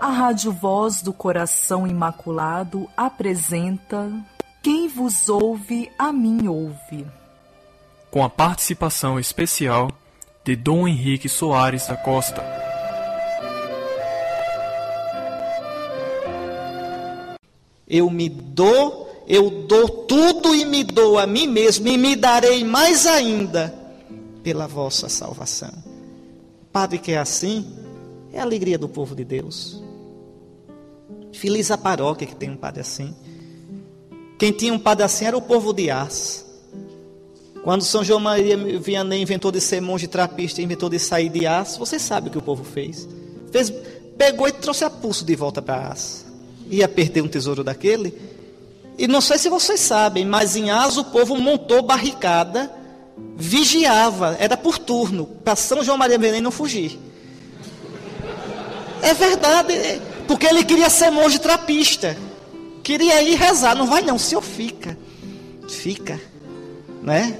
A Rádio Voz do Coração Imaculado apresenta Quem vos ouve, a mim ouve. Com a participação especial de Dom Henrique Soares da Costa. Eu me dou, eu dou tudo e me dou a mim mesmo, e me darei mais ainda pela vossa salvação. Padre que é assim, é a alegria do povo de Deus. Feliz a paróquia que tem um padre assim. Quem tinha um padre assim era o povo de Ars. Quando São João Maria Vianney inventou de ser monge trapista, inventou de sair de Ars, você sabe o que o povo fez. fez pegou e trouxe a pulso de volta para Ars ia perder um tesouro daquele. E não sei se vocês sabem, mas em Asa o povo montou barricada, vigiava, era por turno, para São João Maria Veném não fugir. É verdade, é, porque ele queria ser monge trapista. Queria ir rezar, não vai não, o senhor fica. Fica, né?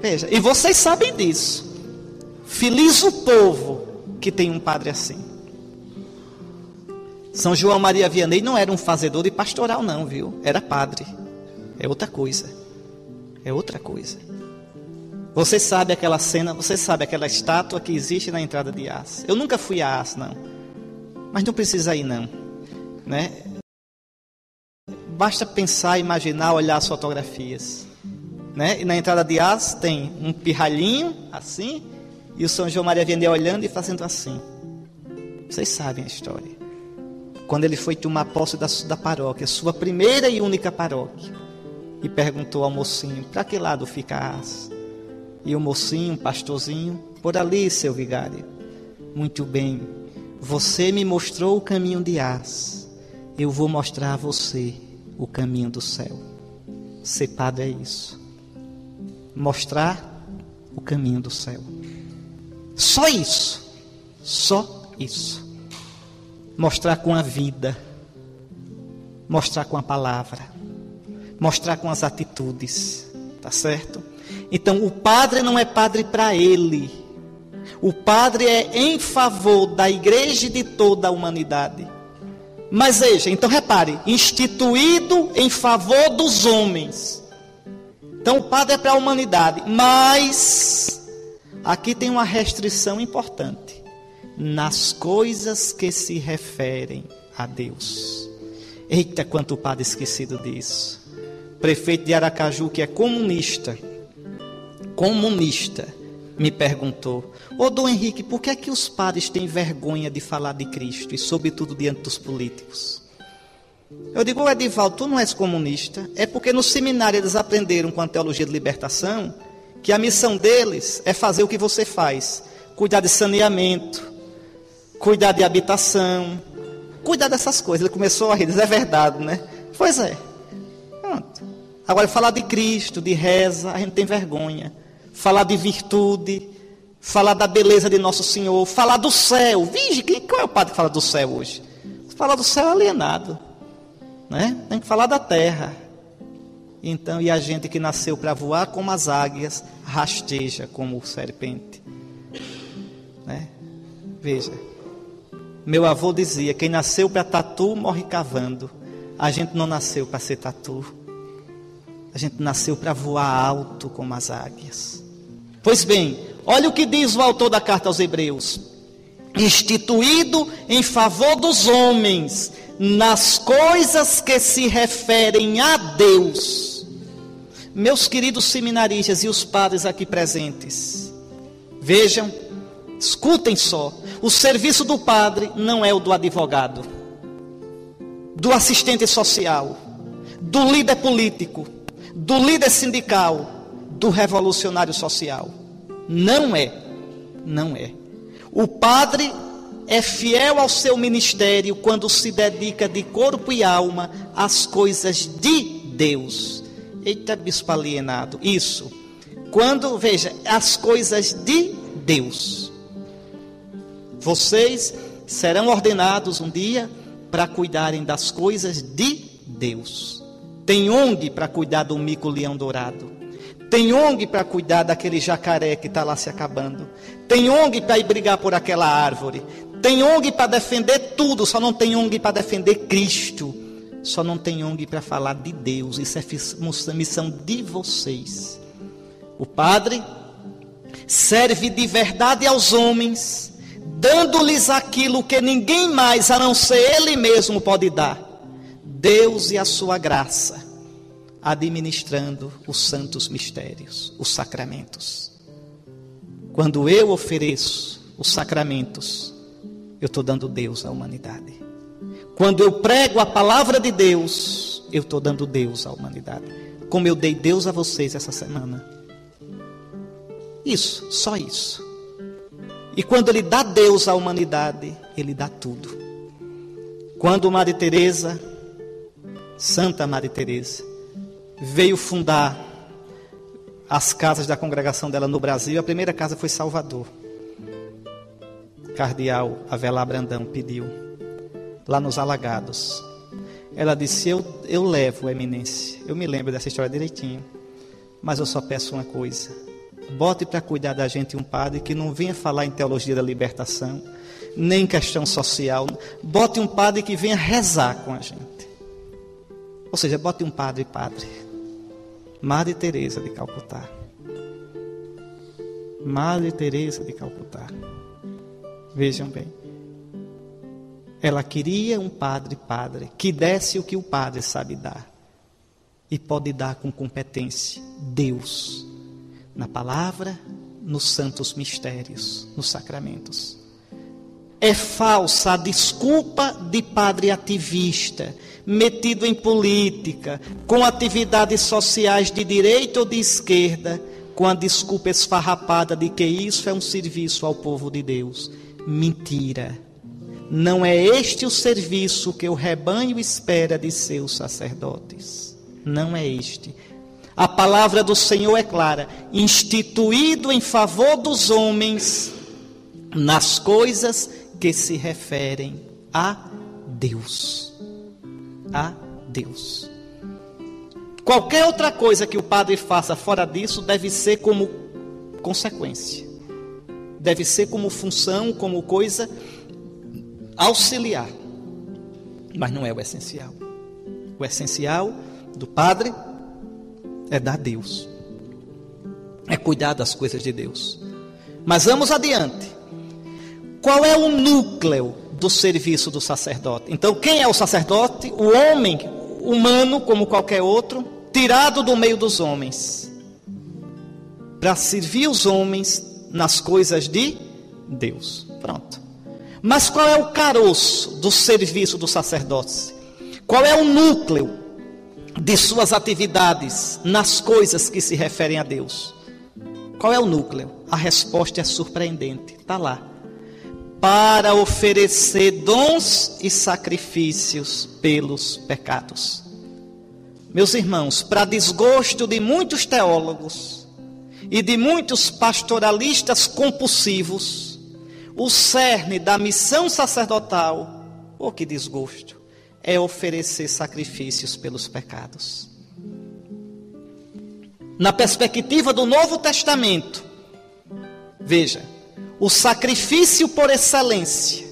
Veja, e vocês sabem disso. Feliz o povo que tem um padre assim. São João Maria Vianney não era um fazedor de pastoral, não, viu? Era padre. É outra coisa. É outra coisa. Você sabe aquela cena, você sabe aquela estátua que existe na entrada de As. Eu nunca fui a As, não. Mas não precisa ir, não. Né? Basta pensar, imaginar, olhar as fotografias. Né? E na entrada de As tem um pirralhinho, assim, e o São João Maria Vianney olhando e fazendo assim. Vocês sabem a história quando ele foi tomar posse da, da paróquia, sua primeira e única paróquia, e perguntou ao mocinho: para que lado ficas? E o mocinho, pastorzinho, por ali, seu vigário. Muito bem, você me mostrou o caminho de As, eu vou mostrar a você o caminho do céu. Ser padre é isso. Mostrar o caminho do céu. Só isso. Só isso mostrar com a vida, mostrar com a palavra, mostrar com as atitudes, tá certo? Então, o padre não é padre para ele. O padre é em favor da igreja e de toda a humanidade. Mas veja, então repare, instituído em favor dos homens. Então o padre é para a humanidade, mas aqui tem uma restrição importante nas coisas que se referem a Deus. Eita, quanto o padre esquecido disso. Prefeito de Aracaju, que é comunista, comunista, me perguntou: Ô Dom Henrique, por que é que os padres têm vergonha de falar de Cristo e, sobretudo, diante dos políticos? Eu digo, Edivaldo, tu não és comunista. É porque no seminário eles aprenderam com a teologia de libertação que a missão deles é fazer o que você faz: cuidar de saneamento, cuidar de habitação, cuidar dessas coisas. Ele começou a rir, diz, é verdade, né? Pois é. Pronto. Agora, falar de Cristo, de reza, a gente tem vergonha. Falar de virtude, falar da beleza de Nosso Senhor, falar do céu. Vige, qual é o padre que fala do céu hoje? Falar do céu é alienado. Né? Tem que falar da terra. Então, e a gente que nasceu para voar como as águias, rasteja como serpente. Né? Veja. Meu avô dizia: quem nasceu para tatu morre cavando. A gente não nasceu para ser tatu. A gente nasceu para voar alto como as águias. Pois bem, olha o que diz o autor da carta aos Hebreus: instituído em favor dos homens, nas coisas que se referem a Deus. Meus queridos seminaristas e os padres aqui presentes, vejam, escutem só. O serviço do padre não é o do advogado, do assistente social, do líder político, do líder sindical, do revolucionário social. Não é. Não é. O padre é fiel ao seu ministério quando se dedica de corpo e alma às coisas de Deus. Eita, bispo alienado. Isso. Quando, veja, as coisas de Deus. Vocês serão ordenados um dia para cuidarem das coisas de Deus. Tem ONG para cuidar do mico-leão dourado. Tem ONG para cuidar daquele jacaré que está lá se acabando. Tem ONG para ir brigar por aquela árvore. Tem ONG para defender tudo, só não tem ONG para defender Cristo. Só não tem ONG para falar de Deus. Isso é missão de vocês. O padre serve de verdade aos homens, dando-lhes aquilo que ninguém mais, a não ser Ele mesmo, pode dar: Deus e a sua graça, administrando os santos mistérios, os sacramentos. Quando eu ofereço os sacramentos, eu estou dando Deus à humanidade. Quando eu prego a palavra de Deus, eu estou dando Deus à humanidade. Como eu dei Deus a vocês essa semana. Isso, só isso. E quando ele dá Deus à humanidade, ele dá tudo. Quando Maria Teresa, Santa Maria Teresa, veio fundar as casas da congregação dela no Brasil, a primeira casa foi Salvador. Cardeal Avelar Brandão pediu, lá nos Alagados. Ela disse: eu, eu levo, Eminência. Eu me lembro dessa história direitinho. Mas eu só peço uma coisa: bote para cuidar da gente um padre que não venha falar em teologia da libertação, nem em questão social. Bote um padre que venha rezar com a gente. Ou seja, bote um padre padre. Madre Teresa de Calcutá. Madre Teresa de Calcutá. Vejam bem. Ela queria um padre padre que desse o que o padre sabe dar. E pode dar com competência. Deus na palavra, nos santos mistérios, nos sacramentos. É falsa a desculpa de padre ativista, metido em política, com atividades sociais de direita ou de esquerda, com a desculpa esfarrapada de que isso é um serviço ao povo de Deus. Mentira. Não é este o serviço que o rebanho espera de seus sacerdotes. Não é este. A palavra do Senhor é clara: instituído em favor dos homens nas coisas que se referem a Deus. A Deus. Qualquer outra coisa que o padre faça fora disso deve ser como consequência. Deve ser como função, como coisa auxiliar. Mas não é o essencial. O essencial do padre é dar Deus, é cuidar das coisas de Deus. Mas vamos adiante. Qual é o núcleo do serviço do sacerdote? Então, quem é o sacerdote? O homem humano, como qualquer outro, tirado do meio dos homens, para servir os homens nas coisas de Deus. Pronto. Mas qual é o caroço do serviço do sacerdote? Qual é o núcleo de suas atividades nas coisas que se referem a Deus. Qual é o núcleo? A resposta é surpreendente. Está lá. Para oferecer dons e sacrifícios pelos pecados. Meus irmãos, para desgosto de muitos teólogos e de muitos pastoralistas compulsivos, o cerne da missão sacerdotal, oh que desgosto, é oferecer sacrifícios pelos pecados. Na perspectiva do Novo Testamento, veja, o sacrifício por excelência,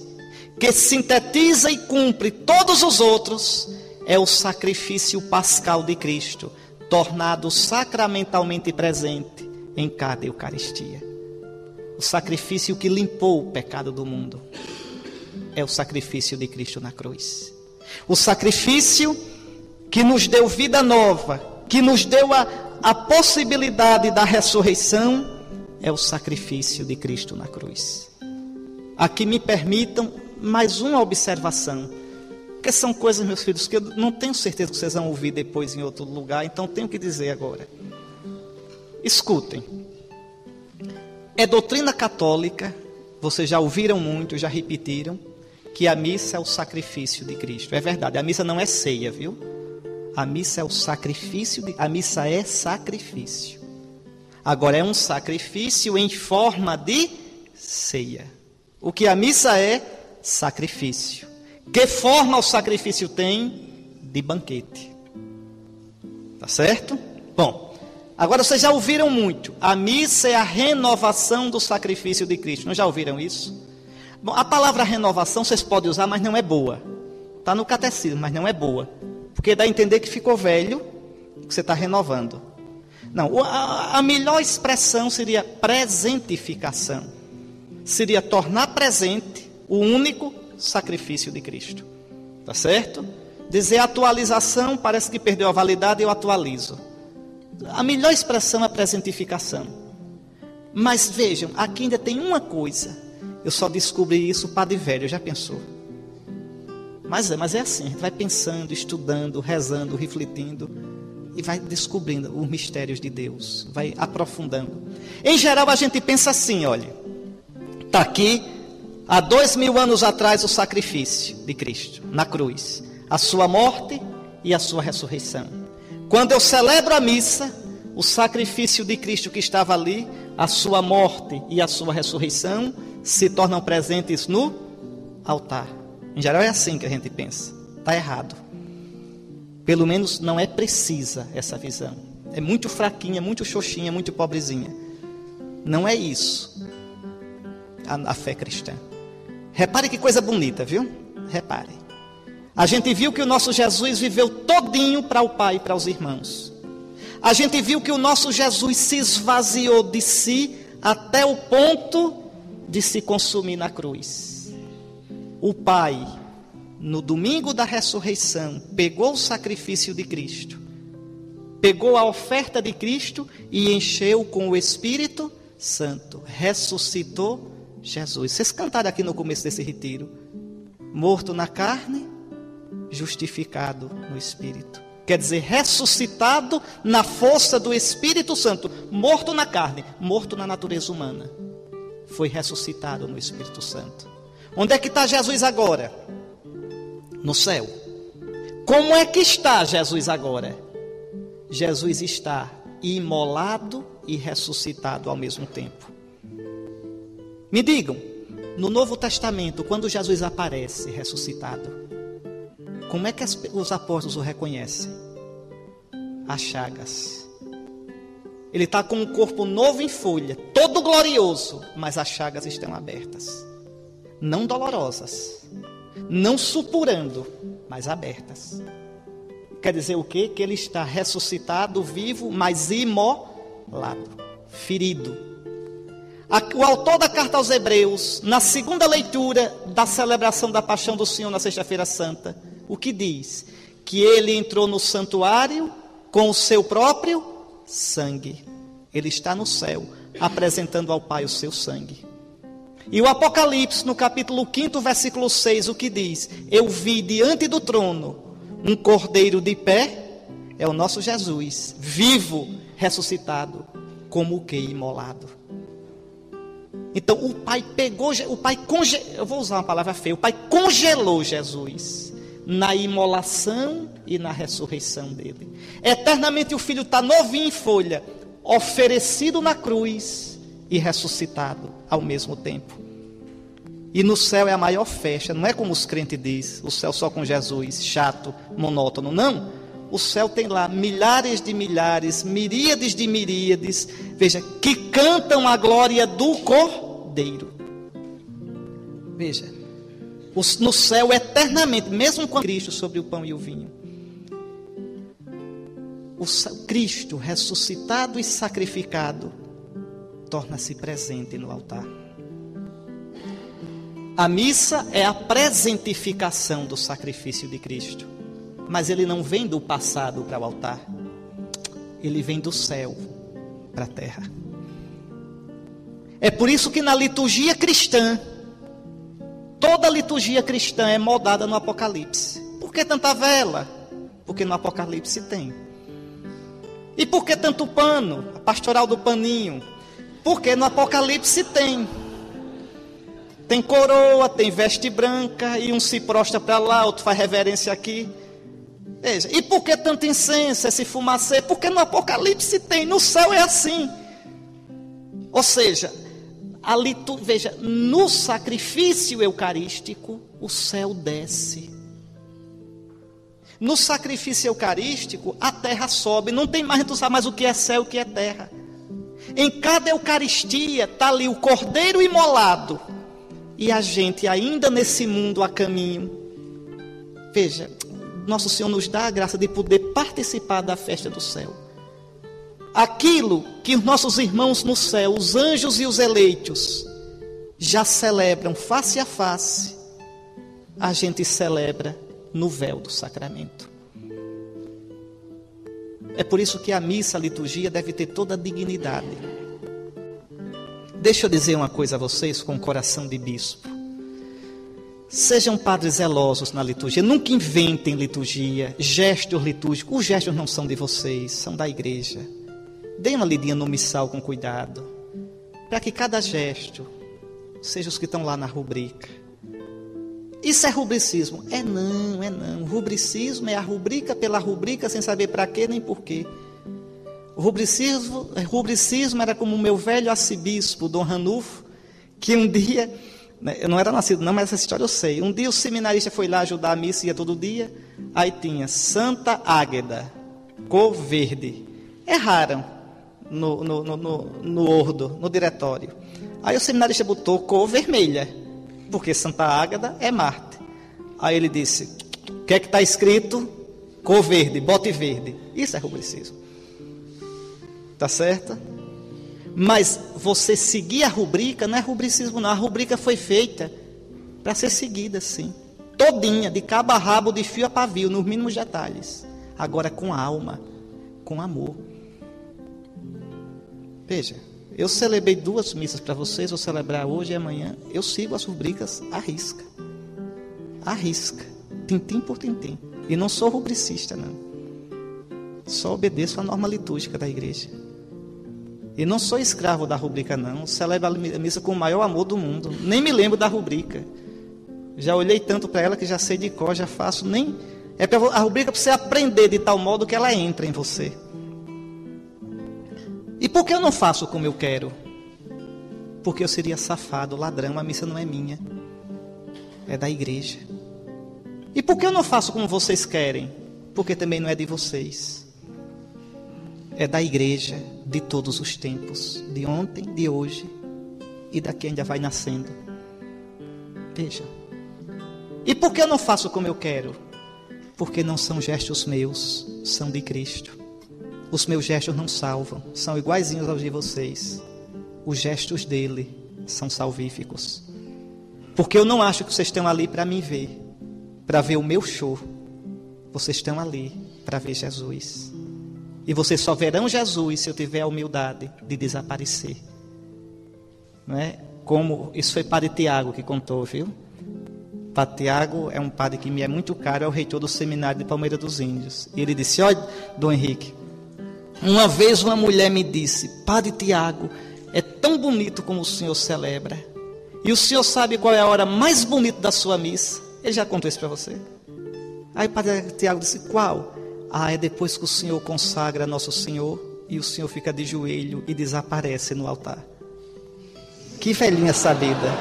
que sintetiza e cumpre todos os outros, é o sacrifício pascal de Cristo, tornado sacramentalmente presente em cada Eucaristia. O sacrifício que limpou o pecado do mundo é o sacrifício de Cristo na cruz. O sacrifício que nos deu vida nova, que nos deu a, a possibilidade da ressurreição, é o sacrifício de Cristo na cruz. Aqui me permitam mais uma observação, que são coisas, meus filhos, que eu não tenho certeza que vocês vão ouvir depois em outro lugar, então tenho que dizer agora. Escutem. É doutrina católica, vocês já ouviram muito, já repetiram, que a missa é o sacrifício de Cristo. É verdade, a missa não é ceia, viu? A missa é o sacrifício, de, a missa é sacrifício. Agora é um sacrifício em forma de ceia. O que a missa é? Sacrifício. Que forma o sacrifício tem? De banquete. Tá certo? Bom, agora vocês já ouviram muito. A missa é a renovação do sacrifício de Cristo. Não já ouviram isso? Bom, a palavra renovação vocês podem usar, mas não é boa. Está no catecismo, mas não é boa. Porque dá a entender que ficou velho, que você está renovando. Não, a, a melhor expressão seria presentificação. Seria tornar presente o único sacrifício de Cristo. Tá certo? Dizer atualização parece que perdeu a validade, eu atualizo. A melhor expressão é presentificação. Mas vejam, aqui ainda tem uma coisa. Eu só descobri isso padre velho, já pensou? Mas é, mas é assim, a gente vai pensando, estudando, rezando, refletindo e vai descobrindo os mistérios de Deus, vai aprofundando. Em geral, a gente pensa assim: olha, está aqui há dois mil anos atrás o sacrifício de Cristo na cruz, a sua morte e a sua ressurreição. Quando eu celebro a missa, o sacrifício de Cristo que estava ali, a sua morte e a sua ressurreição se tornam presentes no altar. Em geral é assim que a gente pensa. Está errado. Pelo menos não é precisa essa visão. É muito fraquinha, muito xoxinha, muito pobrezinha. Não é isso a, a fé cristã. Repare que coisa bonita, viu? Repare. A gente viu que o nosso Jesus viveu todinho para o Pai e para os irmãos. A gente viu que o nosso Jesus se esvaziou de si até o ponto de se consumir na cruz. O Pai no domingo da ressurreição, pegou o sacrifício de Cristo, pegou a oferta de Cristo e encheu com o Espírito Santo, ressuscitou Jesus. Vocês cantaram aqui no começo desse retiro: morto na carne, justificado no Espírito. Quer dizer, ressuscitado na força do Espírito Santo, morto na carne, morto na natureza humana. Foi ressuscitado no Espírito Santo. Onde é que está Jesus agora? No céu. Como é que está Jesus agora? Jesus está imolado e ressuscitado ao mesmo tempo. Me digam, no Novo Testamento, quando Jesus aparece ressuscitado, como é que os apóstolos o reconhecem? As chagas. Ele está com um corpo novo em folha, todo glorioso, mas as chagas estão abertas. Não dolorosas, não supurando, mas abertas. Quer dizer o quê? Que ele está ressuscitado, vivo, mas imolado, ferido. O autor da carta aos Hebreus, na segunda leitura da celebração da paixão do Senhor na Sexta-feira Santa, o que diz? Que ele entrou no santuário com o seu próprio sangue. Ele está no céu, apresentando ao Pai o seu sangue. E o Apocalipse, no capítulo 5, versículo 6, o que diz? Eu vi diante do trono um cordeiro de pé, é o nosso Jesus, vivo, ressuscitado, como o que imolado. Então o pai pegou, o pai congelou, eu vou usar uma palavra feia, o pai congelou Jesus na imolação e na ressurreição dele. Eternamente o filho está novinho em folha, oferecido na cruz e ressuscitado ao mesmo tempo. E no céu é a maior festa, não é como os crentes dizem, o céu só com Jesus, chato, monótono. Não. O céu tem lá milhares de milhares, miríades de miríades, veja, que cantam a glória do Cordeiro. Veja, no céu eternamente, mesmo com Cristo sobre o pão e o vinho. O Cristo ressuscitado e sacrificado torna-se presente no altar. A missa é a presentificação do sacrifício de Cristo. Mas ele não vem do passado para o altar. Ele vem do céu para a terra. É por isso que na liturgia cristã, toda liturgia cristã é moldada no Apocalipse. Por que tanta vela? Porque no Apocalipse tem. E por que tanto pano? A pastoral do paninho. Porque no Apocalipse tem. Tem coroa, tem veste branca, e um se prostra para lá, outro faz reverência aqui. Veja, e por que tanto incenso, esse fumacê? Porque no Apocalipse tem, no céu é assim. Ou seja, ali tu, veja, no sacrifício eucarístico, o céu desce. No sacrifício eucarístico, a terra sobe. Não tem mais, tu sabe mais o que é céu e o que é terra. Em cada Eucaristia está ali o cordeiro imolado e a gente ainda nesse mundo a caminho. Veja, nosso Senhor nos dá a graça de poder participar da festa do céu. Aquilo que os nossos irmãos no céu, os anjos e os eleitos, já celebram face a face, a gente celebra no véu do sacramento. É por isso que a missa, a liturgia, deve ter toda a dignidade. Deixa eu dizer uma coisa a vocês com o coração de bispo. Sejam padres zelosos na liturgia, nunca inventem liturgia, gestos litúrgicos. Os gestos não são de vocês, são da igreja. Deem uma lidinha no missal com cuidado, para que cada gesto seja os que estão lá na rubrica. Isso é rubricismo? É não, é não. Rubricismo é a rubrica pela rubrica sem saber para quê nem por quê. O rubricismo, rubricismo era como o meu velho arcebispo, Dom Ranulfo, que um dia né, eu não era nascido, não, mas essa história eu sei. Um dia o seminarista foi lá ajudar a missa, ia todo dia. Aí tinha Santa Águeda, cor verde. Erraram no, no, no, no, no ordo, no diretório. Aí o seminarista botou cor vermelha, porque Santa Águeda é Marte. Aí ele disse: O que é que está escrito? Cor verde, bote verde. Isso é rubricismo. Tá certo? Mas você seguir a rubrica não é rubricismo, não. A rubrica foi feita para ser seguida, sim. Todinha, de cabo a rabo, de fio a pavio, nos mínimos detalhes. Agora com alma, com amor. Veja, eu celebrei duas missas para vocês, vou celebrar hoje e amanhã. Eu sigo as rubricas à risca. À risca. Tintim por tintim. E não sou rubricista, não. Só obedeço a norma litúrgica da igreja. E não sou escravo da rubrica, não. Celebro a missa com o maior amor do mundo. Nem me lembro da rubrica. Já olhei tanto para ela que já sei de cor, já faço. Nem é pra, a rubrica para você aprender de tal modo que ela entra em você. E por que eu não faço como eu quero? Porque eu seria safado, ladrão. A missa não é minha, é da igreja. E por que eu não faço como vocês querem? Porque também não é de vocês é da igreja de todos os tempos, de ontem, de hoje e daqui ainda vai nascendo. Veja. E por que eu não faço como eu quero? Porque não são gestos meus, são de Cristo. Os meus gestos não salvam, são iguaizinhos aos de vocês. Os gestos dele são salvíficos. Porque eu não acho que vocês estão ali para me ver, para ver o meu show. Vocês estão ali para ver Jesus. E vocês só verão Jesus se eu tiver a humildade de desaparecer. Não é? Como isso foi Padre Tiago que contou, viu? Padre Tiago é um padre que me é muito caro, é o reitor do seminário de Palmeira dos Índios. E ele disse: Olha, Dom Henrique, uma vez uma mulher me disse: Padre Tiago, é tão bonito como o senhor celebra. E o senhor sabe qual é a hora mais bonita da sua missa? Ele já contou isso para você? Aí o Padre Tiago disse: Qual? Ah, é depois que o Senhor consagra Nosso Senhor e o Senhor fica de joelho e desaparece no altar. Que velhinha sabida.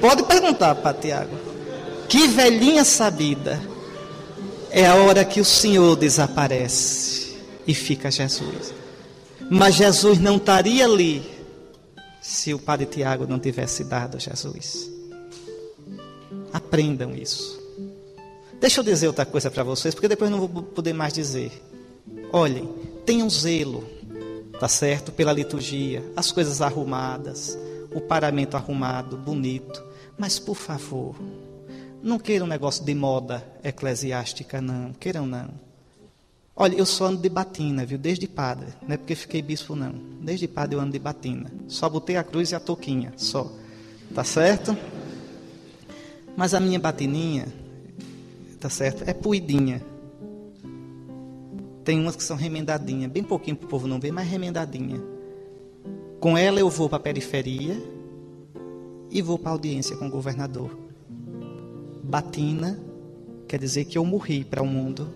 Pode perguntar para Tiago. Que velhinha sabida. É a hora que o Senhor desaparece e fica Jesus. Mas Jesus não estaria ali se o Padre Tiago não tivesse dado Jesus. Aprendam isso. Deixa eu dizer outra coisa para vocês, porque depois não vou poder mais dizer. Olhem, tenham zelo, tá certo? Pela liturgia, as coisas arrumadas, o paramento arrumado, bonito. Mas, por favor, não queiram um negócio de moda eclesiástica, não. Queiram, não. Olha, eu só ando de batina, viu? Desde padre. Não é porque fiquei bispo, não. Desde padre eu ando de batina. Só botei a cruz e a touquinha, só. Tá certo? Mas a minha batininha, tá certo? É puidinha. Tem umas que são remendadinha, bem pouquinho para o povo não ver, mas remendadinha. Com ela eu vou para a periferia e vou para audiência com o governador. Batina quer dizer que eu morri para o mundo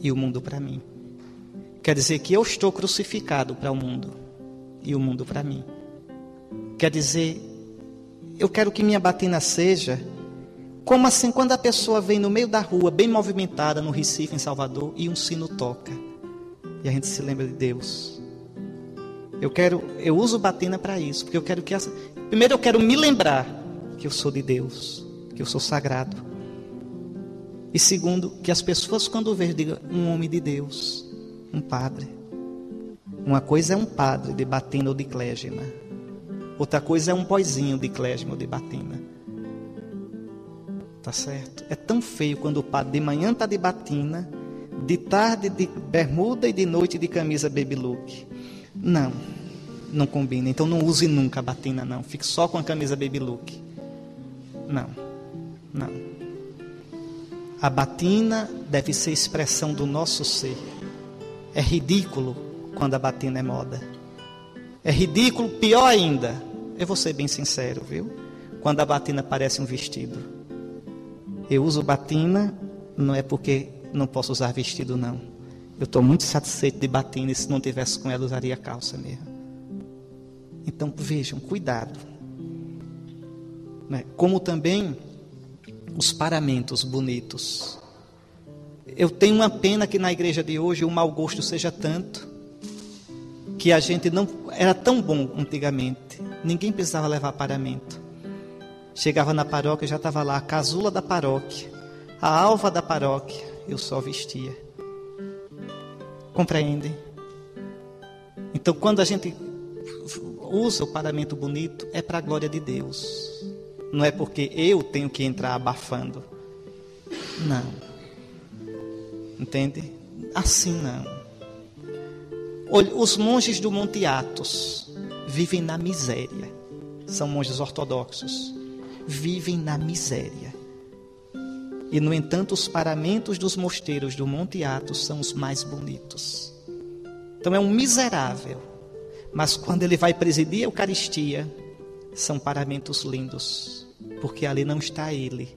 e o mundo para mim. Quer dizer que eu estou crucificado para o mundo e o mundo para mim. Quer dizer, eu quero que minha batina seja como assim, quando a pessoa vem no meio da rua, bem movimentada, no Recife, em Salvador, e um sino toca, e a gente se lembra de Deus. Eu quero, eu uso batina para isso, porque eu quero que essa, Primeiro eu quero me lembrar que eu sou de Deus, que eu sou sagrado. E segundo, que as pessoas quando vejam digam um homem de Deus, um padre. Uma coisa é um padre de batina ou de clégima. Outra coisa é um boizinho de clésima ou de batina. Tá certo? É tão feio quando o padre de manhã está de batina, de tarde de bermuda e de noite de camisa baby look. Não, não combina. Então não use nunca a batina, não. Fique só com a camisa baby look. Não, não. A batina deve ser expressão do nosso ser. É ridículo quando a batina é moda. É ridículo, pior ainda. Eu vou ser bem sincero, viu? Quando a batina parece um vestido. Eu uso batina, não é porque não posso usar vestido, não. Eu estou muito satisfeito de batina e se não tivesse com ela, usaria calça mesmo. Então vejam, cuidado. Né? Como também os paramentos bonitos. Eu tenho uma pena que na igreja de hoje o mau gosto seja tanto que a gente não era tão bom antigamente. Ninguém precisava levar paramento. Chegava na paróquia, já estava lá a casula da paróquia, a alva da paróquia, eu só vestia. Compreendem? Então, quando a gente usa o paramento bonito, é para a glória de Deus. Não é porque eu tenho que entrar abafando. Não. Entende? Assim não. Os monges do Monte Atos vivem na miséria. São monges ortodoxos. Vivem na miséria. E, no entanto, os paramentos dos mosteiros do Monte Atos são os mais bonitos. Então é um miserável. Mas quando ele vai presidir a Eucaristia, são paramentos lindos. Porque ali não está ele.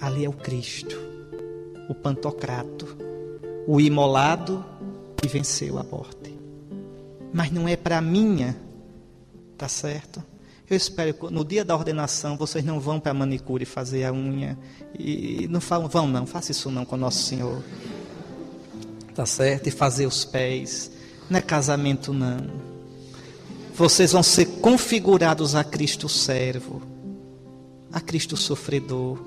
Ali é o Cristo, o Pantocrato, o imolado que venceu a morte. Mas não é para minha, tá certo? Eu espero que no dia da ordenação vocês não vão para a manicure fazer a unha e não falam, vão não, faça isso não com Nosso Senhor. Tá certo? E fazer os pés. Não é casamento não. Vocês vão ser configurados a Cristo servo, a Cristo sofredor,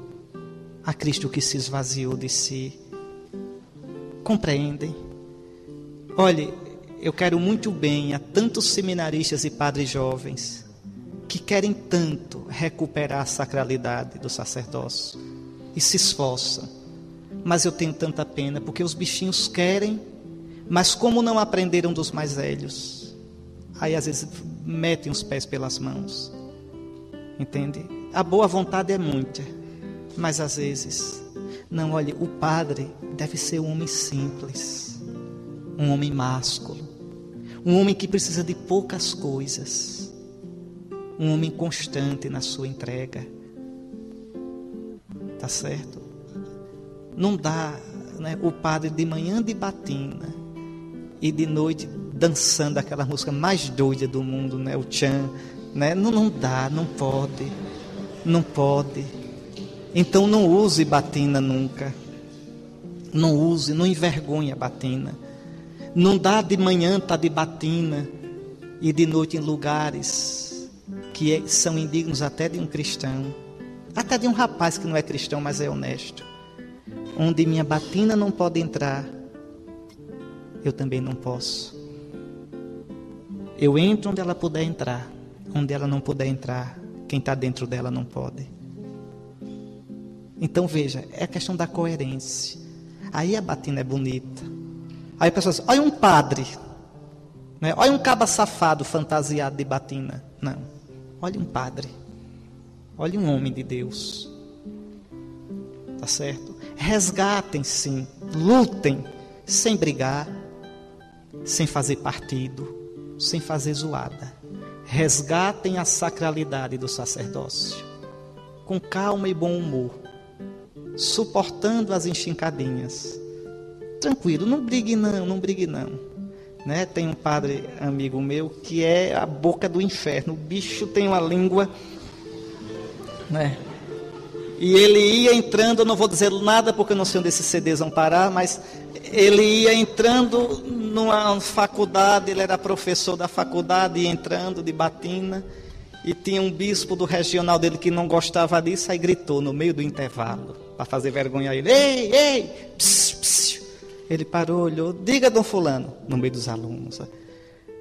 a Cristo que se esvaziou de si. Compreendem? Olhe, eu quero muito bem a tantos seminaristas e padres jovens que querem tanto recuperar a sacralidade do sacerdócio e se esforçam. Mas eu tenho tanta pena porque os bichinhos querem, mas como não aprenderam dos mais velhos, aí às vezes metem os pés pelas mãos. Entende? A boa vontade é muita, mas às vezes, não, olhe, o padre deve ser um homem simples um homem másculo, um homem que precisa de poucas coisas, um homem constante na sua entrega. Tá certo? Não dá, né, o padre de manhã de batina e de noite dançando aquela música mais doida do mundo, né, o chan, né? Não, não dá, não pode. Não pode. Então não use batina nunca. Não use, não envergonhe a batina. Não dá de manhã tá de batina e de noite em lugares que é, são indignos até de um cristão, até de um rapaz que não é cristão, mas é honesto. Onde minha batina não pode entrar, eu também não posso. Eu entro onde ela puder entrar, onde ela não puder entrar, quem está dentro dela não pode. Então veja, é a questão da coerência. Aí a batina é bonita. Aí pessoas, olha um padre, né? olha um caba safado fantasiado de batina. Não, olha um padre, olha um homem de Deus. Tá certo? Resgatem sim, lutem, sem brigar, sem fazer partido, sem fazer zoada. Resgatem a sacralidade do sacerdócio, com calma e bom humor, suportando as enxincadinhas tranquilo, não brigue não, não brigue não. Né? Tem um padre amigo meu que é a boca do inferno. O bicho tem uma língua, né? E ele ia entrando, eu não vou dizer nada porque eu não sei onde esses CDs vão parar, mas ele ia entrando numa faculdade, ele era professor da faculdade, ia entrando de batina, E tinha um bispo do regional dele que não gostava disso, aí gritou no meio do intervalo, para fazer vergonha a ele: Ei, ei, psiu, psiu. Ele parou, olhou: Diga, dom Fulano, no meio dos alunos.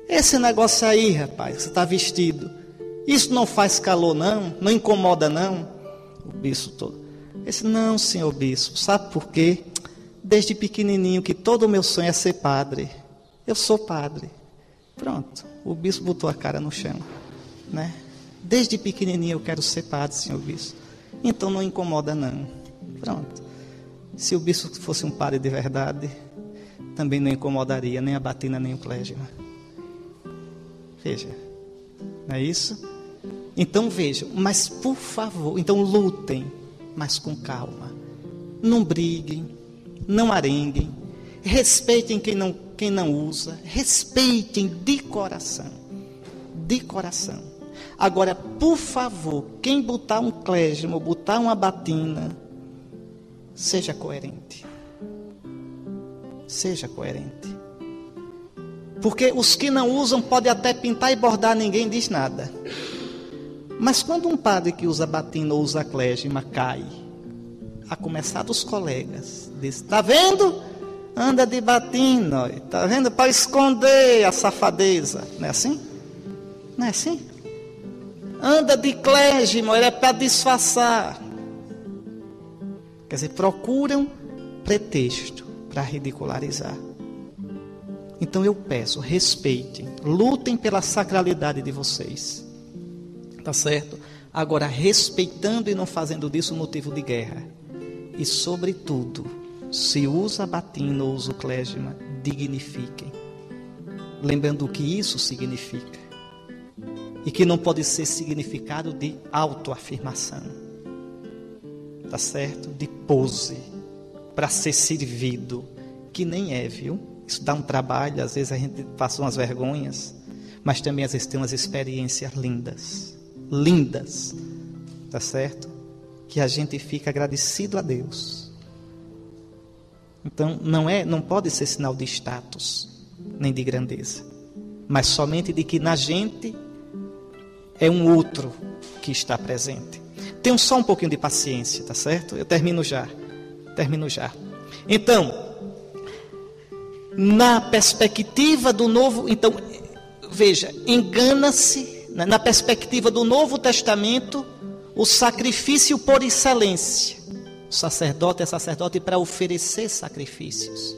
Esse negócio aí, rapaz, você está vestido. Isso não faz calor, não? Não incomoda, não? O bispo todo. Esse não, senhor bispo. Sabe por quê? Desde pequenininho que todo o meu sonho é ser padre. Eu sou padre. Pronto. O bispo botou a cara no chão, né? Desde pequenininho eu quero ser padre, senhor bispo. Então não incomoda não. Pronto. Se o bispo fosse um padre de verdade, também não incomodaria nem a batina nem o clésima. Veja, não é isso? Então vejam, mas por favor, então lutem, mas com calma. Não briguem, não arenguem, respeitem quem não, quem não usa, respeitem de coração. De coração. Agora, por favor, quem botar um clésimo, botar uma batina, seja coerente. Seja coerente. Porque os que não usam podem até pintar e bordar, ninguém diz nada. Mas quando um padre que usa batina ou usa clésima cai, a começar dos colegas, diz: Está vendo? Anda de batina, está vendo? Para esconder a safadeza. Não é assim? Não é assim? Anda de clésima, é para disfarçar. Quer dizer, procuram pretexto para ridicularizar. Então eu peço, respeitem, lutem pela sacralidade de vocês. Tá certo? Agora, respeitando e não fazendo disso motivo de guerra. E, sobretudo, se usa batina ou usa clésima, dignifiquem. Lembrando o que isso significa. E que não pode ser significado de autoafirmação. Tá certo? De pose. Para ser servido. Que nem é, viu? Isso dá um trabalho, às vezes a gente passa umas vergonhas, mas também às vezes tem umas experiências lindas, lindas, tá certo? Que a gente fica agradecido a Deus. Então não é, não pode ser sinal de status nem de grandeza, mas somente de que na gente é um outro que está presente. Tenham só um pouquinho de paciência, tá certo? Eu termino já. Termino já. Então, na perspectiva do novo, então, veja, engana-se, na perspectiva do Novo Testamento, o sacrifício por excelência. O sacerdote é sacerdote para oferecer sacrifícios.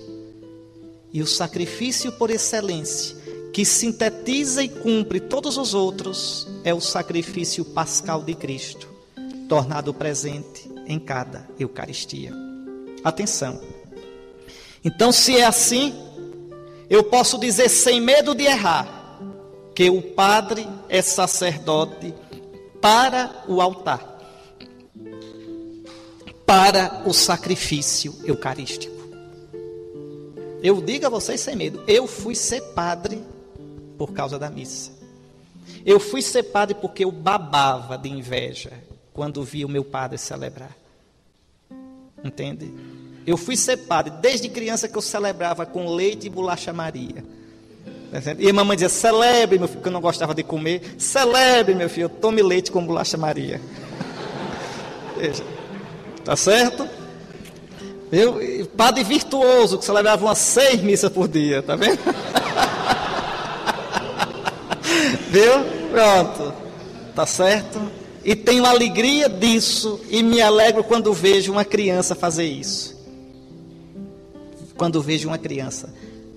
E o sacrifício por excelência, que sintetiza e cumpre todos os outros, é o sacrifício pascal de Cristo, tornado presente em cada Eucaristia. Atenção. Então, se é assim, eu posso dizer sem medo de errar que o padre é sacerdote para o altar, para o sacrifício eucarístico. Eu digo a vocês sem medo, eu fui ser padre por causa da missa. Eu fui ser padre porque eu babava de inveja quando via o meu padre celebrar. Entende? Eu fui ser padre desde criança que eu celebrava com leite e bolacha Maria. E a mamãe dizia: celebre, meu filho, que eu não gostava de comer. Celebre, meu filho, tome leite com bolacha Maria. Veja, tá certo? Eu, padre virtuoso, que celebrava umas seis missas por dia, tá vendo? Viu? Pronto. Tá certo? E tenho alegria disso e me alegro quando vejo uma criança fazer isso quando vejo uma criança.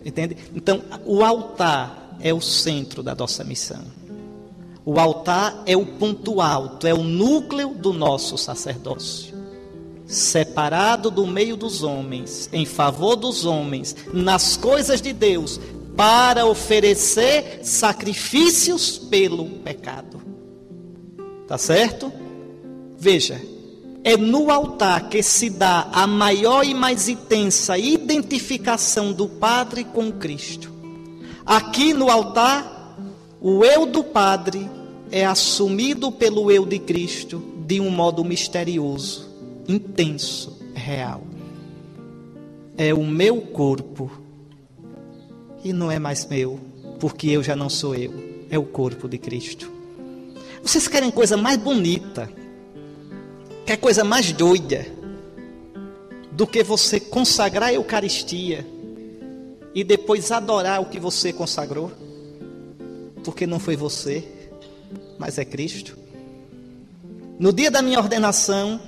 Entende? Então, o altar é o centro da nossa missão. O altar é o ponto alto, é o núcleo do nosso sacerdócio. Separado do meio dos homens, em favor dos homens, nas coisas de Deus, para oferecer sacrifícios pelo pecado. Tá certo? Veja, é no altar que se dá a maior e mais intensa identificação do Padre com Cristo. Aqui no altar, o eu do Padre é assumido pelo eu de Cristo de um modo misterioso, intenso, real. É o meu corpo e não é mais meu, porque eu já não sou eu, é o corpo de Cristo. Vocês querem coisa mais bonita, quer coisa mais doida do que você consagrar a Eucaristia e depois adorar o que você consagrou? Porque não foi você, mas é Cristo. No dia da minha ordenação,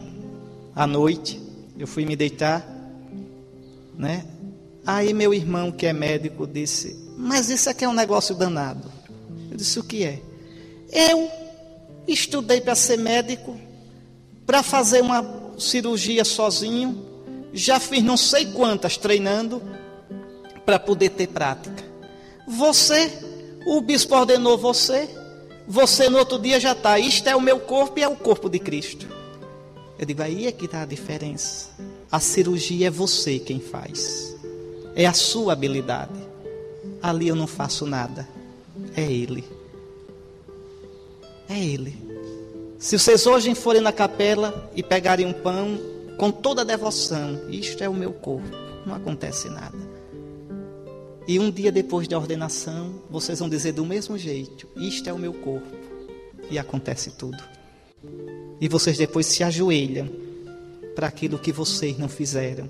à noite, eu fui me deitar, né? Aí meu irmão, que é médico, disse: Mas isso aqui é um negócio danado. Eu disse: O que é? Eu estudei para ser médico, para fazer uma cirurgia sozinho, já fiz não sei quantas treinando para poder ter prática. Você, o bispo ordenou você, você no outro dia já está. Isto é o meu corpo e é o corpo de Cristo. Eu digo, aí é que está a diferença. A cirurgia é você quem faz. É a sua habilidade. Ali eu não faço nada. É Ele. É Ele. Se vocês hoje forem na capela e pegarem um pão com toda a devoção, isto é o meu corpo, não acontece nada. E um dia depois da ordenação, vocês vão dizer do mesmo jeito: Isto é o meu corpo. E acontece tudo. E vocês depois se ajoelham para aquilo que vocês não fizeram.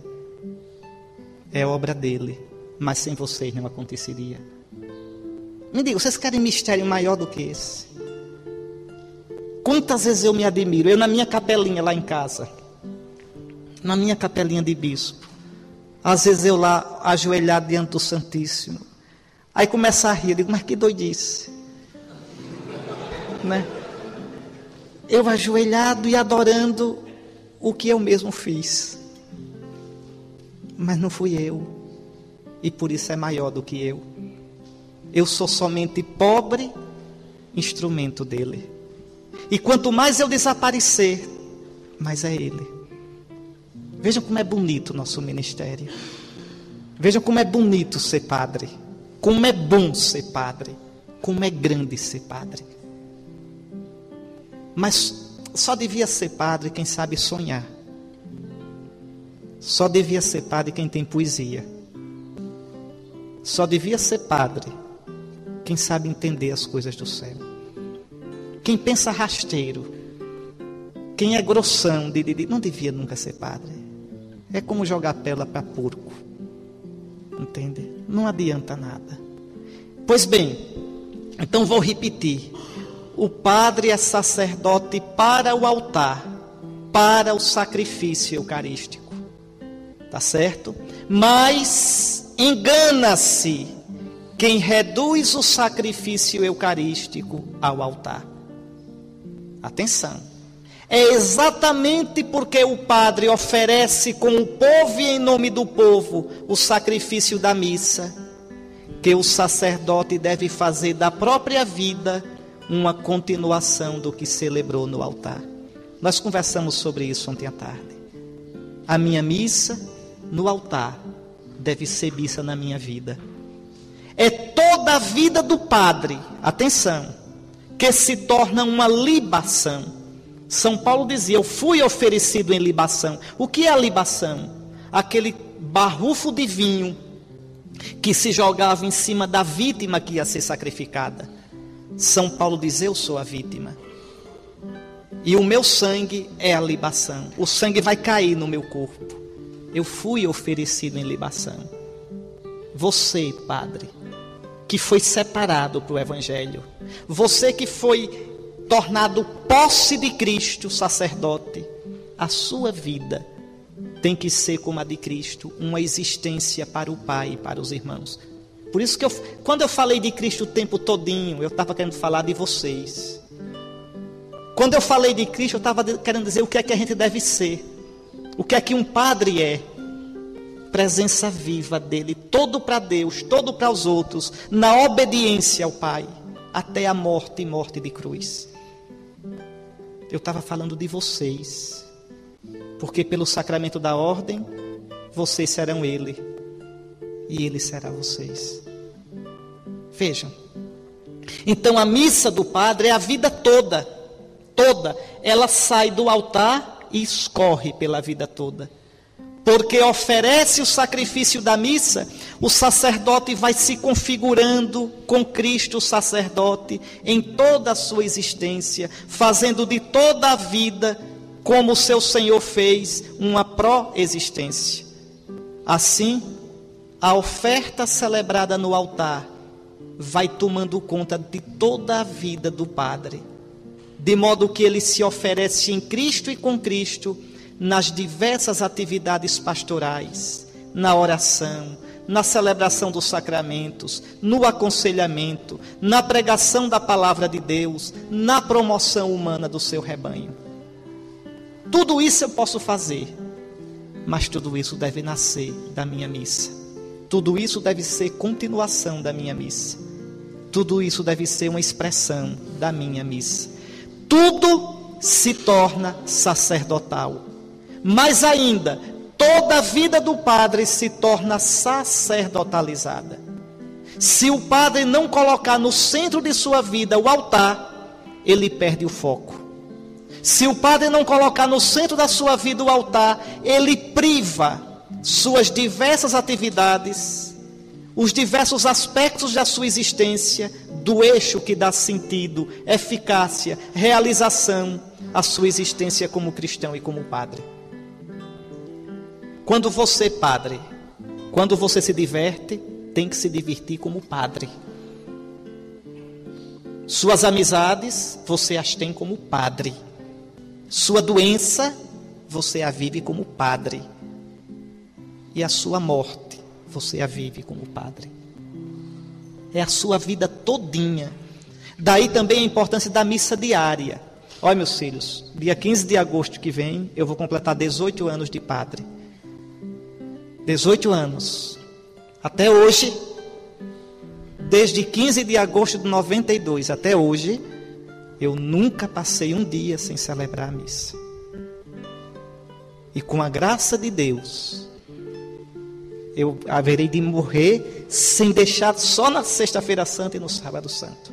É obra dele, mas sem vocês não aconteceria. Me diga, vocês querem mistério maior do que esse? Quantas vezes eu me admiro, eu na minha capelinha lá em casa, na minha capelinha de bispo, às vezes eu lá ajoelhado diante do Santíssimo, aí começa a rir, eu digo, mas que doidice, né? Eu ajoelhado e adorando o que eu mesmo fiz, mas não fui eu, e por isso é maior do que eu. Eu sou somente pobre instrumento dele. E quanto mais eu desaparecer, mais é Ele. Vejam como é bonito o nosso ministério. Vejam como é bonito ser padre. Como é bom ser padre. Como é grande ser padre. Mas só devia ser padre quem sabe sonhar. Só devia ser padre quem tem poesia. Só devia ser padre quem sabe entender as coisas do céu. Quem pensa rasteiro, quem é grossão, de, de, não devia nunca ser padre. É como jogar pela para porco. Entende? Não adianta nada. Pois bem, então vou repetir. O padre é sacerdote para o altar, para o sacrifício eucarístico. Tá certo? Mas engana-se quem reduz o sacrifício eucarístico ao altar. Atenção. É exatamente porque o padre oferece com o povo e em nome do povo o sacrifício da missa, que o sacerdote deve fazer da própria vida uma continuação do que celebrou no altar. Nós conversamos sobre isso ontem à tarde. A minha missa no altar deve ser missa na minha vida. É toda a vida do padre, atenção, que se torna uma libação. São Paulo dizia: Eu fui oferecido em libação. O que é a libação? Aquele barrufo de vinho que se jogava em cima da vítima que ia ser sacrificada. São Paulo diz: Eu sou a vítima. E o meu sangue é a libação. O sangue vai cair no meu corpo. Eu fui oferecido em libação. Você, Padre, que foi separado para o Evangelho. Você que foi tornado posse de Cristo, sacerdote. A sua vida tem que ser como a de Cristo, uma existência para o Pai e para os irmãos. Por isso que eu, quando eu falei de Cristo o tempo todinho, eu estava querendo falar de vocês. Quando eu falei de Cristo, eu estava querendo dizer o que é que a gente deve ser. O que é que um padre é presença viva dele, todo para Deus, todo para os outros, na obediência ao Pai, até a morte e morte de cruz. Eu estava falando de vocês, porque pelo sacramento da ordem, vocês serão Ele, e Ele será vocês. Vejam. Então a missa do Padre é a vida toda, toda. Ela sai do altar e escorre pela vida toda. Porque oferece o sacrifício da missa, o sacerdote vai se configurando com Cristo, o sacerdote, em toda a sua existência, fazendo de toda a vida, como o seu Senhor fez, uma pró-existência. Assim, a oferta celebrada no altar vai tomando conta de toda a vida do Padre, de modo que ele se oferece em Cristo e com Cristo nas diversas atividades pastorais, na oração, na celebração dos sacramentos, no aconselhamento, na pregação da palavra de Deus, na promoção humana do seu rebanho. Tudo isso eu posso fazer, mas tudo isso deve nascer da minha missa. Tudo isso deve ser continuação da minha missa. Tudo isso deve ser uma expressão da minha missa. Tudo se torna sacerdotal. Mais ainda, toda a vida do padre se torna sacerdotalizada. Se o padre não colocar no centro de sua vida o altar, ele perde o foco. Se o padre não colocar no centro da sua vida o altar, ele priva suas diversas atividades, os diversos aspectos da sua existência, do eixo que dá sentido, eficácia, realização à sua existência como cristão e como padre. Quando você, padre, quando você se diverte, tem que se divertir como padre. Suas amizades, você as tem como padre. Sua doença, você a vive como padre. E a sua morte, você a vive como padre. É a sua vida todinha. Daí também a importância da missa diária. Olha, meus filhos, dia 15 de agosto que vem, eu vou completar 18 anos de padre. 18 anos. Até hoje, desde 15 de agosto de 92 até hoje, eu nunca passei um dia sem celebrar a missa. E com a graça de Deus, eu haverei de morrer sem deixar só na Sexta-feira Santa e no Sábado Santo.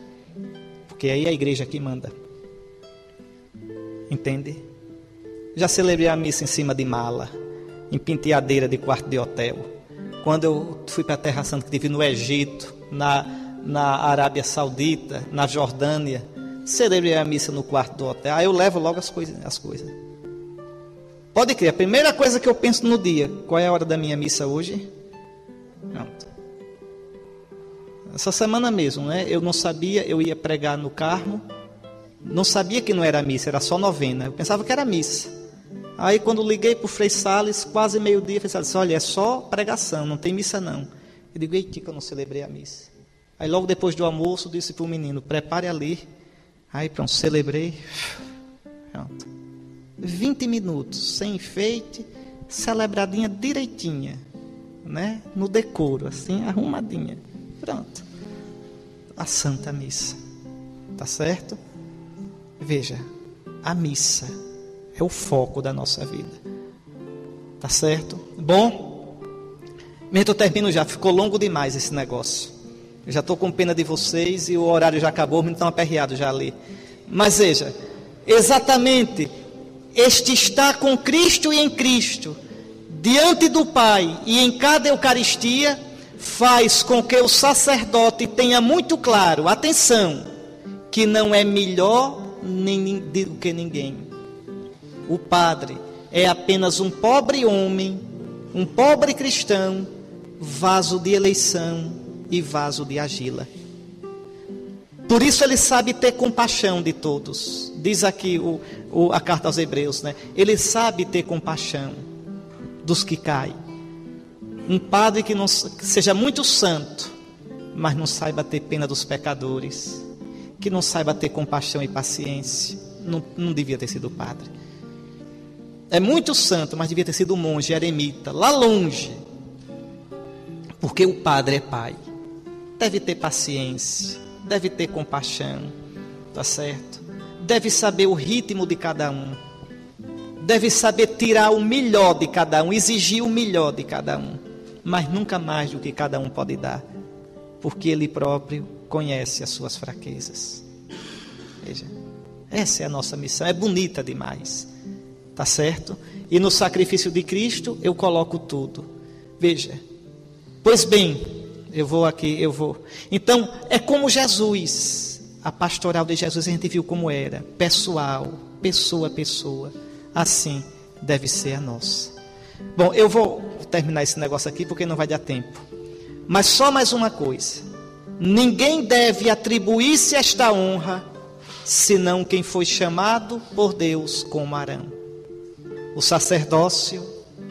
Porque aí é a igreja que manda. Entende? Já celebrei a missa em cima de mala em penteadeira de quarto de hotel. Quando eu fui para a Terra Santa, que tive no Egito, na, na Arábia Saudita, na Jordânia, celebrei a missa no quarto do hotel. Aí eu levo logo as coisas. As coisas. Pode crer, a primeira coisa que eu penso no dia, qual é a hora da minha missa hoje? Pronto. Essa semana mesmo, né? Eu não sabia, eu ia pregar no Carmo, não sabia que não era missa, era só novena. Eu pensava que era missa. Aí quando liguei para o Frei Salles, quase meio-dia, Frei Salles disse, olha, é só pregação, não tem missa não. Eu digo, eita, que eu não celebrei a missa. Aí logo depois do almoço, disse para o menino, prepare ali. Aí pronto, celebrei. Pronto. 20 minutos, sem enfeite, celebradinha direitinha, né? No decoro, assim, arrumadinha. Pronto. A Santa Missa. Tá certo? Veja, a missa é o foco da nossa vida. Tá certo? Bom, mesmo eu termino já, ficou longo demais esse negócio. Eu já estou com pena de vocês e o horário já acabou, me estão aperreado já ali. Mas veja, exatamente este estar com Cristo e em Cristo, diante do Pai e em cada Eucaristia, faz com que o sacerdote tenha muito claro, atenção, que não é melhor nem, do que ninguém o padre é apenas um pobre homem, um pobre cristão, vaso de eleição e vaso de agila. Por isso ele sabe ter compaixão de todos. Diz aqui o, o, a carta aos Hebreus, né? Ele sabe ter compaixão dos que caem. Um padre que, não, que seja muito santo, mas não saiba ter pena dos pecadores, que não saiba ter compaixão e paciência, não, não devia ter sido padre. É muito santo, mas devia ter sido monge, eremita, lá longe. Porque o padre é pai. Deve ter paciência, deve ter compaixão, tá certo? Deve saber o ritmo de cada um. Deve saber tirar o melhor de cada um, exigir o melhor de cada um, mas nunca mais do que cada um pode dar, porque ele próprio conhece as suas fraquezas. Veja, essa é a nossa missão, é bonita demais. Tá certo? E no sacrifício de Cristo eu coloco tudo. Veja. Pois bem, eu vou aqui, eu vou. Então, é como Jesus. A pastoral de Jesus a gente viu como era, pessoal, pessoa a pessoa. Assim deve ser a nossa. Bom, eu vou terminar esse negócio aqui porque não vai dar tempo. Mas só mais uma coisa. Ninguém deve atribuir-se esta honra senão quem foi chamado por Deus como Arão. O sacerdócio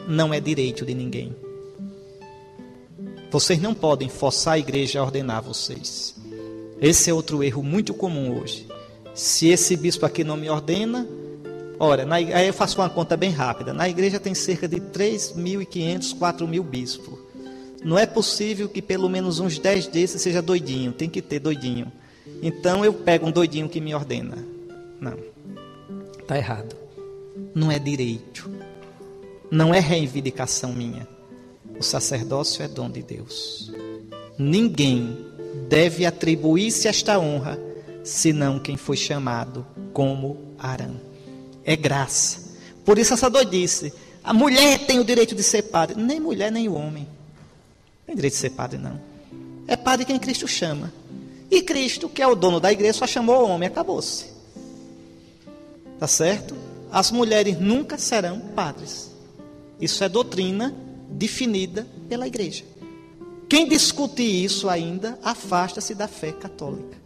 não é direito de ninguém. Vocês não podem forçar a igreja a ordenar vocês. Esse é outro erro muito comum hoje. Se esse bispo aqui não me ordena, ora, na, aí eu faço uma conta bem rápida. Na igreja tem cerca de 3.500, 4.000 bispos. Não é possível que pelo menos uns 10 desses seja doidinho, tem que ter doidinho. Então eu pego um doidinho que me ordena. Não. Está errado. Não é direito. Não é reivindicação minha. O sacerdócio é dom de Deus. Ninguém deve atribuir-se esta honra senão quem foi chamado como Arão. É graça. Por isso essa doidice. A mulher tem o direito de ser padre. Nem mulher, nem o homem. Tem direito de ser padre, não. É padre quem Cristo chama. E Cristo, que é o dono da igreja, só chamou o homem, acabou-se. Tá certo? As mulheres nunca serão padres. Isso é doutrina definida pela igreja. Quem discute isso ainda afasta-se da fé católica.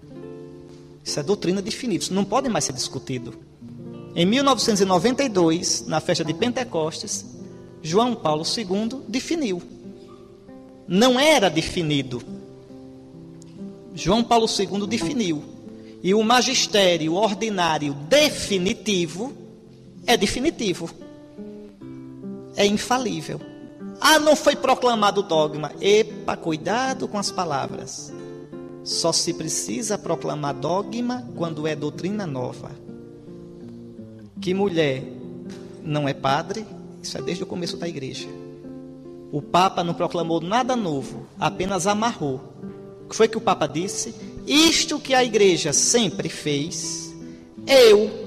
Isso é doutrina definida, isso não pode mais ser discutido. Em 1992, na festa de Pentecostes, João Paulo II definiu não era definido. João Paulo II definiu. E o magistério ordinário definitivo é definitivo. É infalível. Ah, não foi proclamado dogma. Epa, cuidado com as palavras. Só se precisa proclamar dogma quando é doutrina nova. Que mulher não é padre, isso é desde o começo da igreja. O Papa não proclamou nada novo, apenas amarrou. O que foi que o Papa disse? Isto que a igreja sempre fez, eu,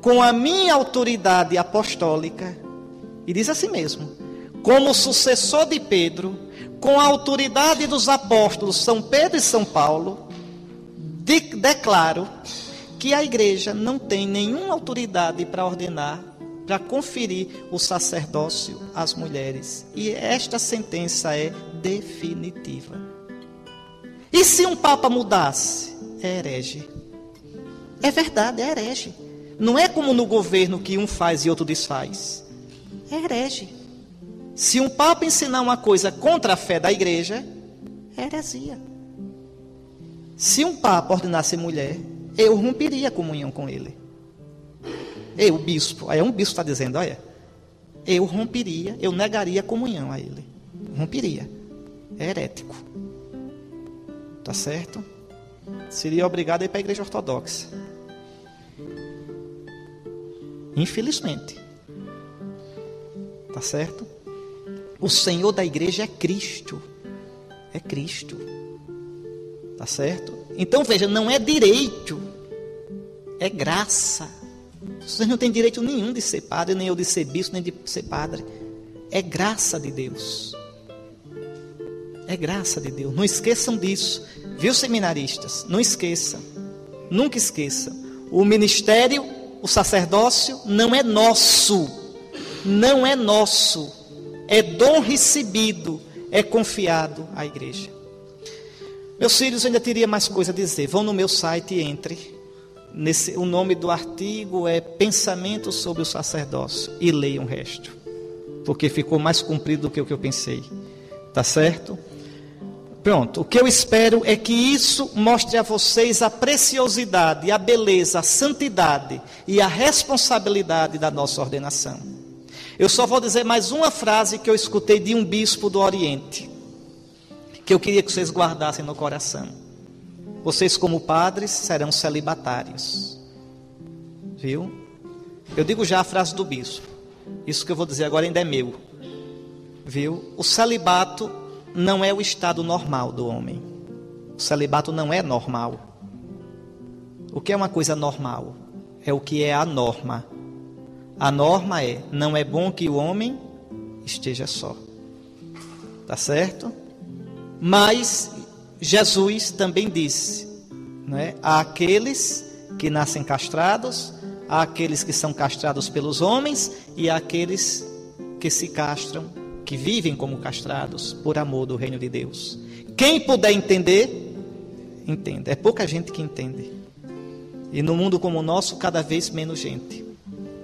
com a minha autoridade apostólica, e diz assim mesmo, como sucessor de Pedro, com a autoridade dos apóstolos São Pedro e São Paulo, de, declaro que a igreja não tem nenhuma autoridade para ordenar para conferir o sacerdócio às mulheres. E esta sentença é definitiva. E se um papa mudasse? É herege. É verdade, é herege. Não é como no governo que um faz e outro desfaz. É herege. Se um papa ensinar uma coisa contra a fé da igreja, é heresia. Se um papa ordenasse mulher, eu romperia a comunhão com ele. Eu, bispo, aí é um bispo está dizendo, olha, eu romperia, eu negaria a comunhão a ele. Romperia. É herético. Tá certo? Seria obrigado a ir para a igreja ortodoxa. Infelizmente. Tá certo? O Senhor da igreja é Cristo. É Cristo. Tá certo? Então veja, não é direito, é graça. Vocês não têm direito nenhum de ser padre, nem eu de ser bispo, nem de ser padre. É graça de Deus. É graça de Deus. Não esqueçam disso. Viu, seminaristas? Não esqueçam. Nunca esqueçam. O ministério, o sacerdócio, não é nosso. Não é nosso. É dom recebido. É confiado à igreja. Meus filhos, eu ainda teria mais coisa a dizer. Vão no meu site e entre Nesse, o nome do artigo é Pensamento sobre o Sacerdócio. E leiam o resto. Porque ficou mais comprido do que o que eu pensei. Tá certo? Pronto. O que eu espero é que isso mostre a vocês a preciosidade, a beleza, a santidade e a responsabilidade da nossa ordenação. Eu só vou dizer mais uma frase que eu escutei de um bispo do Oriente, que eu queria que vocês guardassem no coração. Vocês, como padres, serão celibatários. Viu? Eu digo já a frase do bispo. Isso que eu vou dizer agora ainda é meu. Viu? O celibato não é o estado normal do homem. O celibato não é normal. O que é uma coisa normal? É o que é a norma. A norma é: não é bom que o homem esteja só. Tá certo? Mas Jesus também disse, né? Há aqueles que nascem castrados, há aqueles que são castrados pelos homens e há aqueles que se castram, que vivem como castrados por amor do reino de Deus. Quem puder entender, entenda. É pouca gente que entende. E no mundo como o nosso, cada vez menos gente.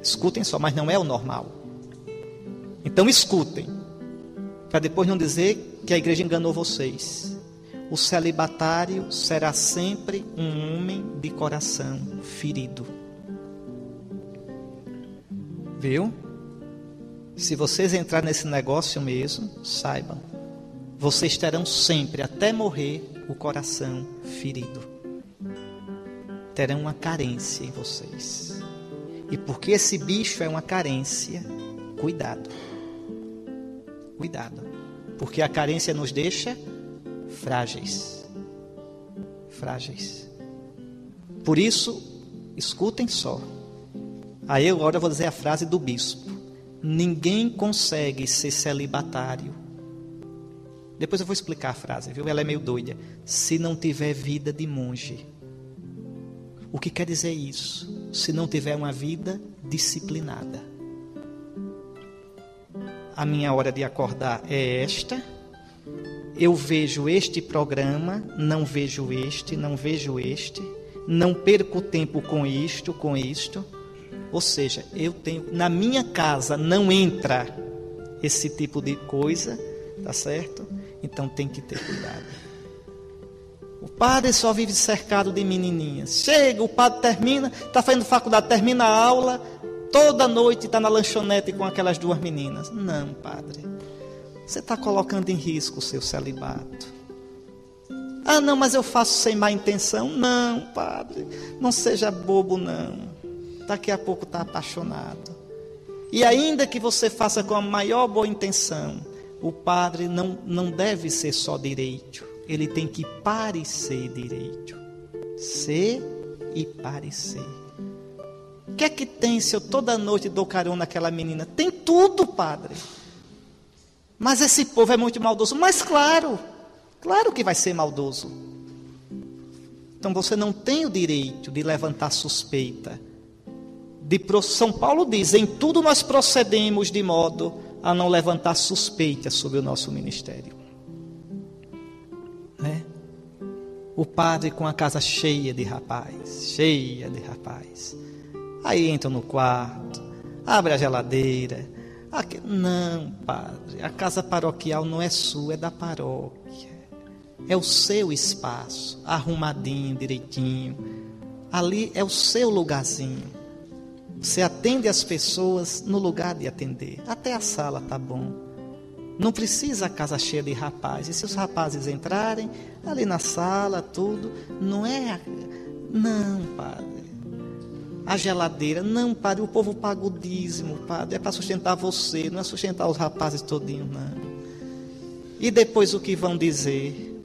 Escutem só, mas não é o normal. Então escutem, para depois não dizer que a igreja enganou vocês. O celibatário será sempre um homem de coração ferido. Viu? Se vocês entrarem nesse negócio mesmo, saibam, vocês terão sempre, até morrer, o coração ferido. Terão uma carência em vocês. E porque esse bicho é uma carência, cuidado. Cuidado. Porque a carência nos deixa frágeis. Frágeis. Por isso, escutem só. Aí agora eu vou dizer a frase do bispo. Ninguém consegue ser celibatário. Depois eu vou explicar a frase, viu? Ela é meio doida. Se não tiver vida de monge. O que quer dizer isso? Se não tiver uma vida disciplinada. A minha hora de acordar é esta. Eu vejo este programa, não vejo este, não vejo este, não perco tempo com isto, com isto. Ou seja, eu tenho na minha casa não entra esse tipo de coisa, tá certo? Então tem que ter cuidado. O padre só vive cercado de menininhas. Chega, o padre termina, está fazendo faculdade, termina a aula, toda noite está na lanchonete com aquelas duas meninas. Não, padre. Você está colocando em risco o seu celibato. Ah, não, mas eu faço sem má intenção. Não, padre. Não seja bobo, não. Daqui a pouco está apaixonado. E ainda que você faça com a maior boa intenção, o padre não, não deve ser só direito ele tem que parecer direito. Ser e parecer. O que é que tem se eu toda noite dou carona naquela menina? Tem tudo, padre. Mas esse povo é muito maldoso. Mas claro, claro que vai ser maldoso. Então você não tem o direito de levantar suspeita. De, São Paulo diz: em tudo nós procedemos de modo a não levantar suspeita sobre o nosso ministério. Né? O padre com a casa cheia de rapaz, cheia de rapaz. Aí entra no quarto, abre a geladeira. Aqui, não, padre, a casa paroquial não é sua, é da paróquia. É o seu espaço, arrumadinho, direitinho. Ali é o seu lugarzinho. Você atende as pessoas no lugar de atender. Até a sala tá bom. Não precisa a casa cheia de rapazes. E se os rapazes entrarem ali na sala, tudo, não é. Não, padre. A geladeira, não, padre. O povo paga o dízimo, padre. É para sustentar você, não é sustentar os rapazes todinhos, não. E depois o que vão dizer?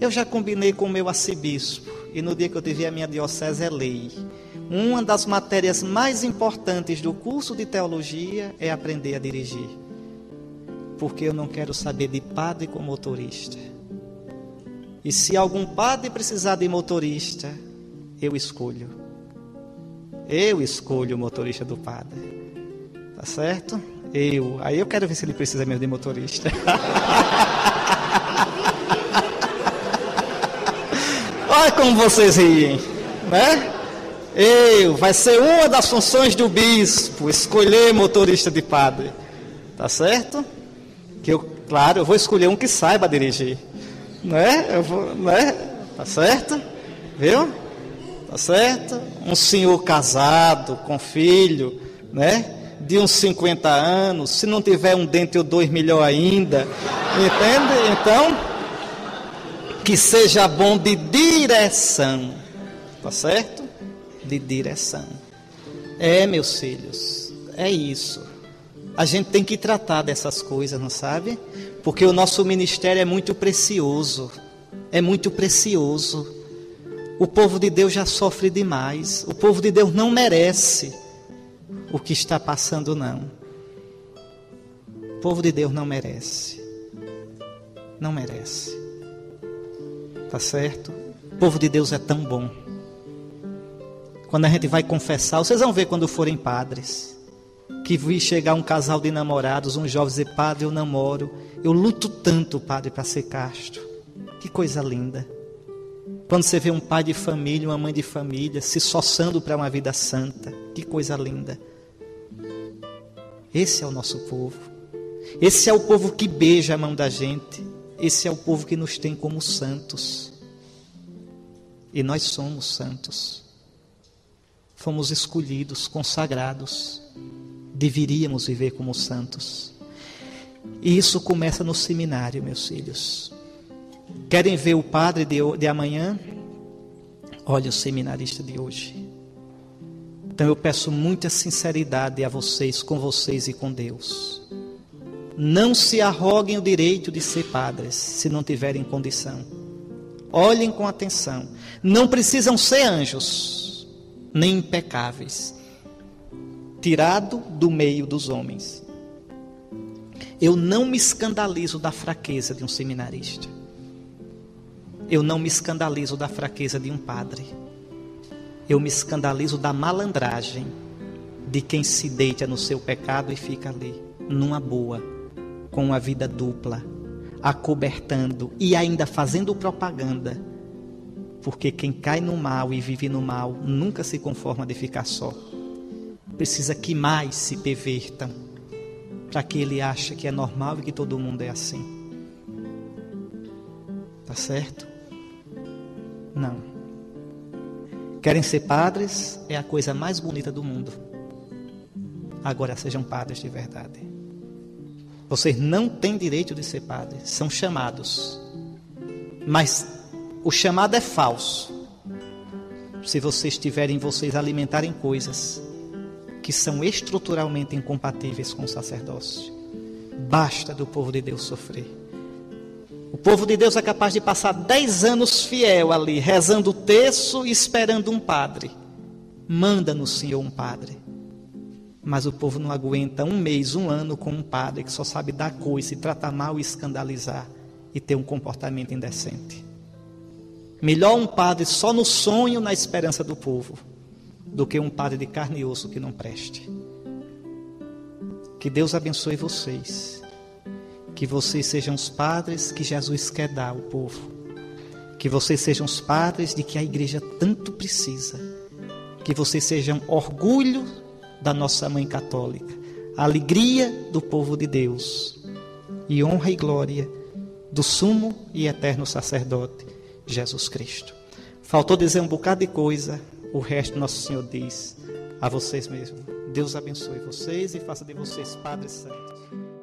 Eu já combinei com o meu arcebispo. E no dia que eu tive a minha diocese é lei. Uma das matérias mais importantes do curso de teologia é aprender a dirigir porque eu não quero saber de padre com motorista. E se algum padre precisar de motorista, eu escolho. Eu escolho o motorista do padre. Tá certo? Eu. Aí eu quero ver se ele precisa mesmo de motorista. Olha como vocês riem, né? Eu, vai ser uma das funções do bispo, escolher motorista de padre. Tá certo? Que eu, claro, eu vou escolher um que saiba dirigir. Não é? Eu vou, não é? Tá certo? Viu? Tá certo? Um senhor casado, com filho, né? De uns 50 anos, se não tiver um dente ou dois, melhor ainda. Entende? Então, que seja bom de direção. Tá certo? De direção. É, meus filhos, é isso. A gente tem que tratar dessas coisas, não sabe? Porque o nosso ministério é muito precioso. É muito precioso. O povo de Deus já sofre demais. O povo de Deus não merece. o que está passando, não. O povo de Deus não merece. Não merece. Tá certo? O povo de Deus é tão bom. Quando a gente vai confessar, vocês vão ver quando forem padres, que vi chegar um casal de namorados, um jovem dizer, padre, eu namoro, eu luto tanto, padre, para ser casto. Que coisa linda. Quando você vê um pai de família, uma mãe de família se soçando para uma vida santa, que coisa linda. Esse é o nosso povo. Esse é o povo que beija a mão da gente. Esse é o povo que nos tem como santos. E nós somos santos. Fomos escolhidos, consagrados. Deveríamos viver como santos. E isso começa no seminário, meus filhos. Querem ver o padre de, de amanhã? Olha o seminarista de hoje. Então eu peço muita sinceridade a vocês, com vocês e com Deus. Não se arroguem o direito de ser padres, se não tiverem condição. Olhem com atenção. Não precisam ser anjos, nem impecáveis, tirado do meio dos homens. Eu não me escandalizo da fraqueza de um seminarista. Eu não me escandalizo da fraqueza de um padre. Eu me escandalizo da malandragem de quem se deita no seu pecado e fica ali, numa boa, com uma vida dupla, acobertando e ainda fazendo propaganda. Porque quem cai no mal e vive no mal nunca se conforma de ficar só. Precisa que mais se pervertam para que ele ache que é normal e que todo mundo é assim. Tá certo? Não. Querem ser padres? É a coisa mais bonita do mundo. Agora sejam padres de verdade. Vocês não têm direito de ser padres, são chamados. Mas o chamado é falso. Se vocês tiverem vocês alimentarem coisas que são estruturalmente incompatíveis com o sacerdócio. Basta do povo de Deus sofrer. O povo de Deus é capaz de passar dez anos fiel ali, rezando o terço e esperando um padre. Manda-nos, Senhor, um padre. Mas o povo não aguenta um mês, um ano com um padre que só sabe dar coisa, e tratar mal e escandalizar e ter um comportamento indecente. Melhor um padre só no sonho, na esperança do povo, do que um padre de carne e osso que não preste. Que Deus abençoe vocês que vocês sejam os padres que Jesus quer dar ao povo. Que vocês sejam os padres de que a igreja tanto precisa. Que vocês sejam orgulho da nossa mãe católica, alegria do povo de Deus e honra e glória do sumo e eterno sacerdote Jesus Cristo. Faltou dizer um bocado de coisa, o resto nosso Senhor diz a vocês mesmos. Deus abençoe vocês e faça de vocês padres santos.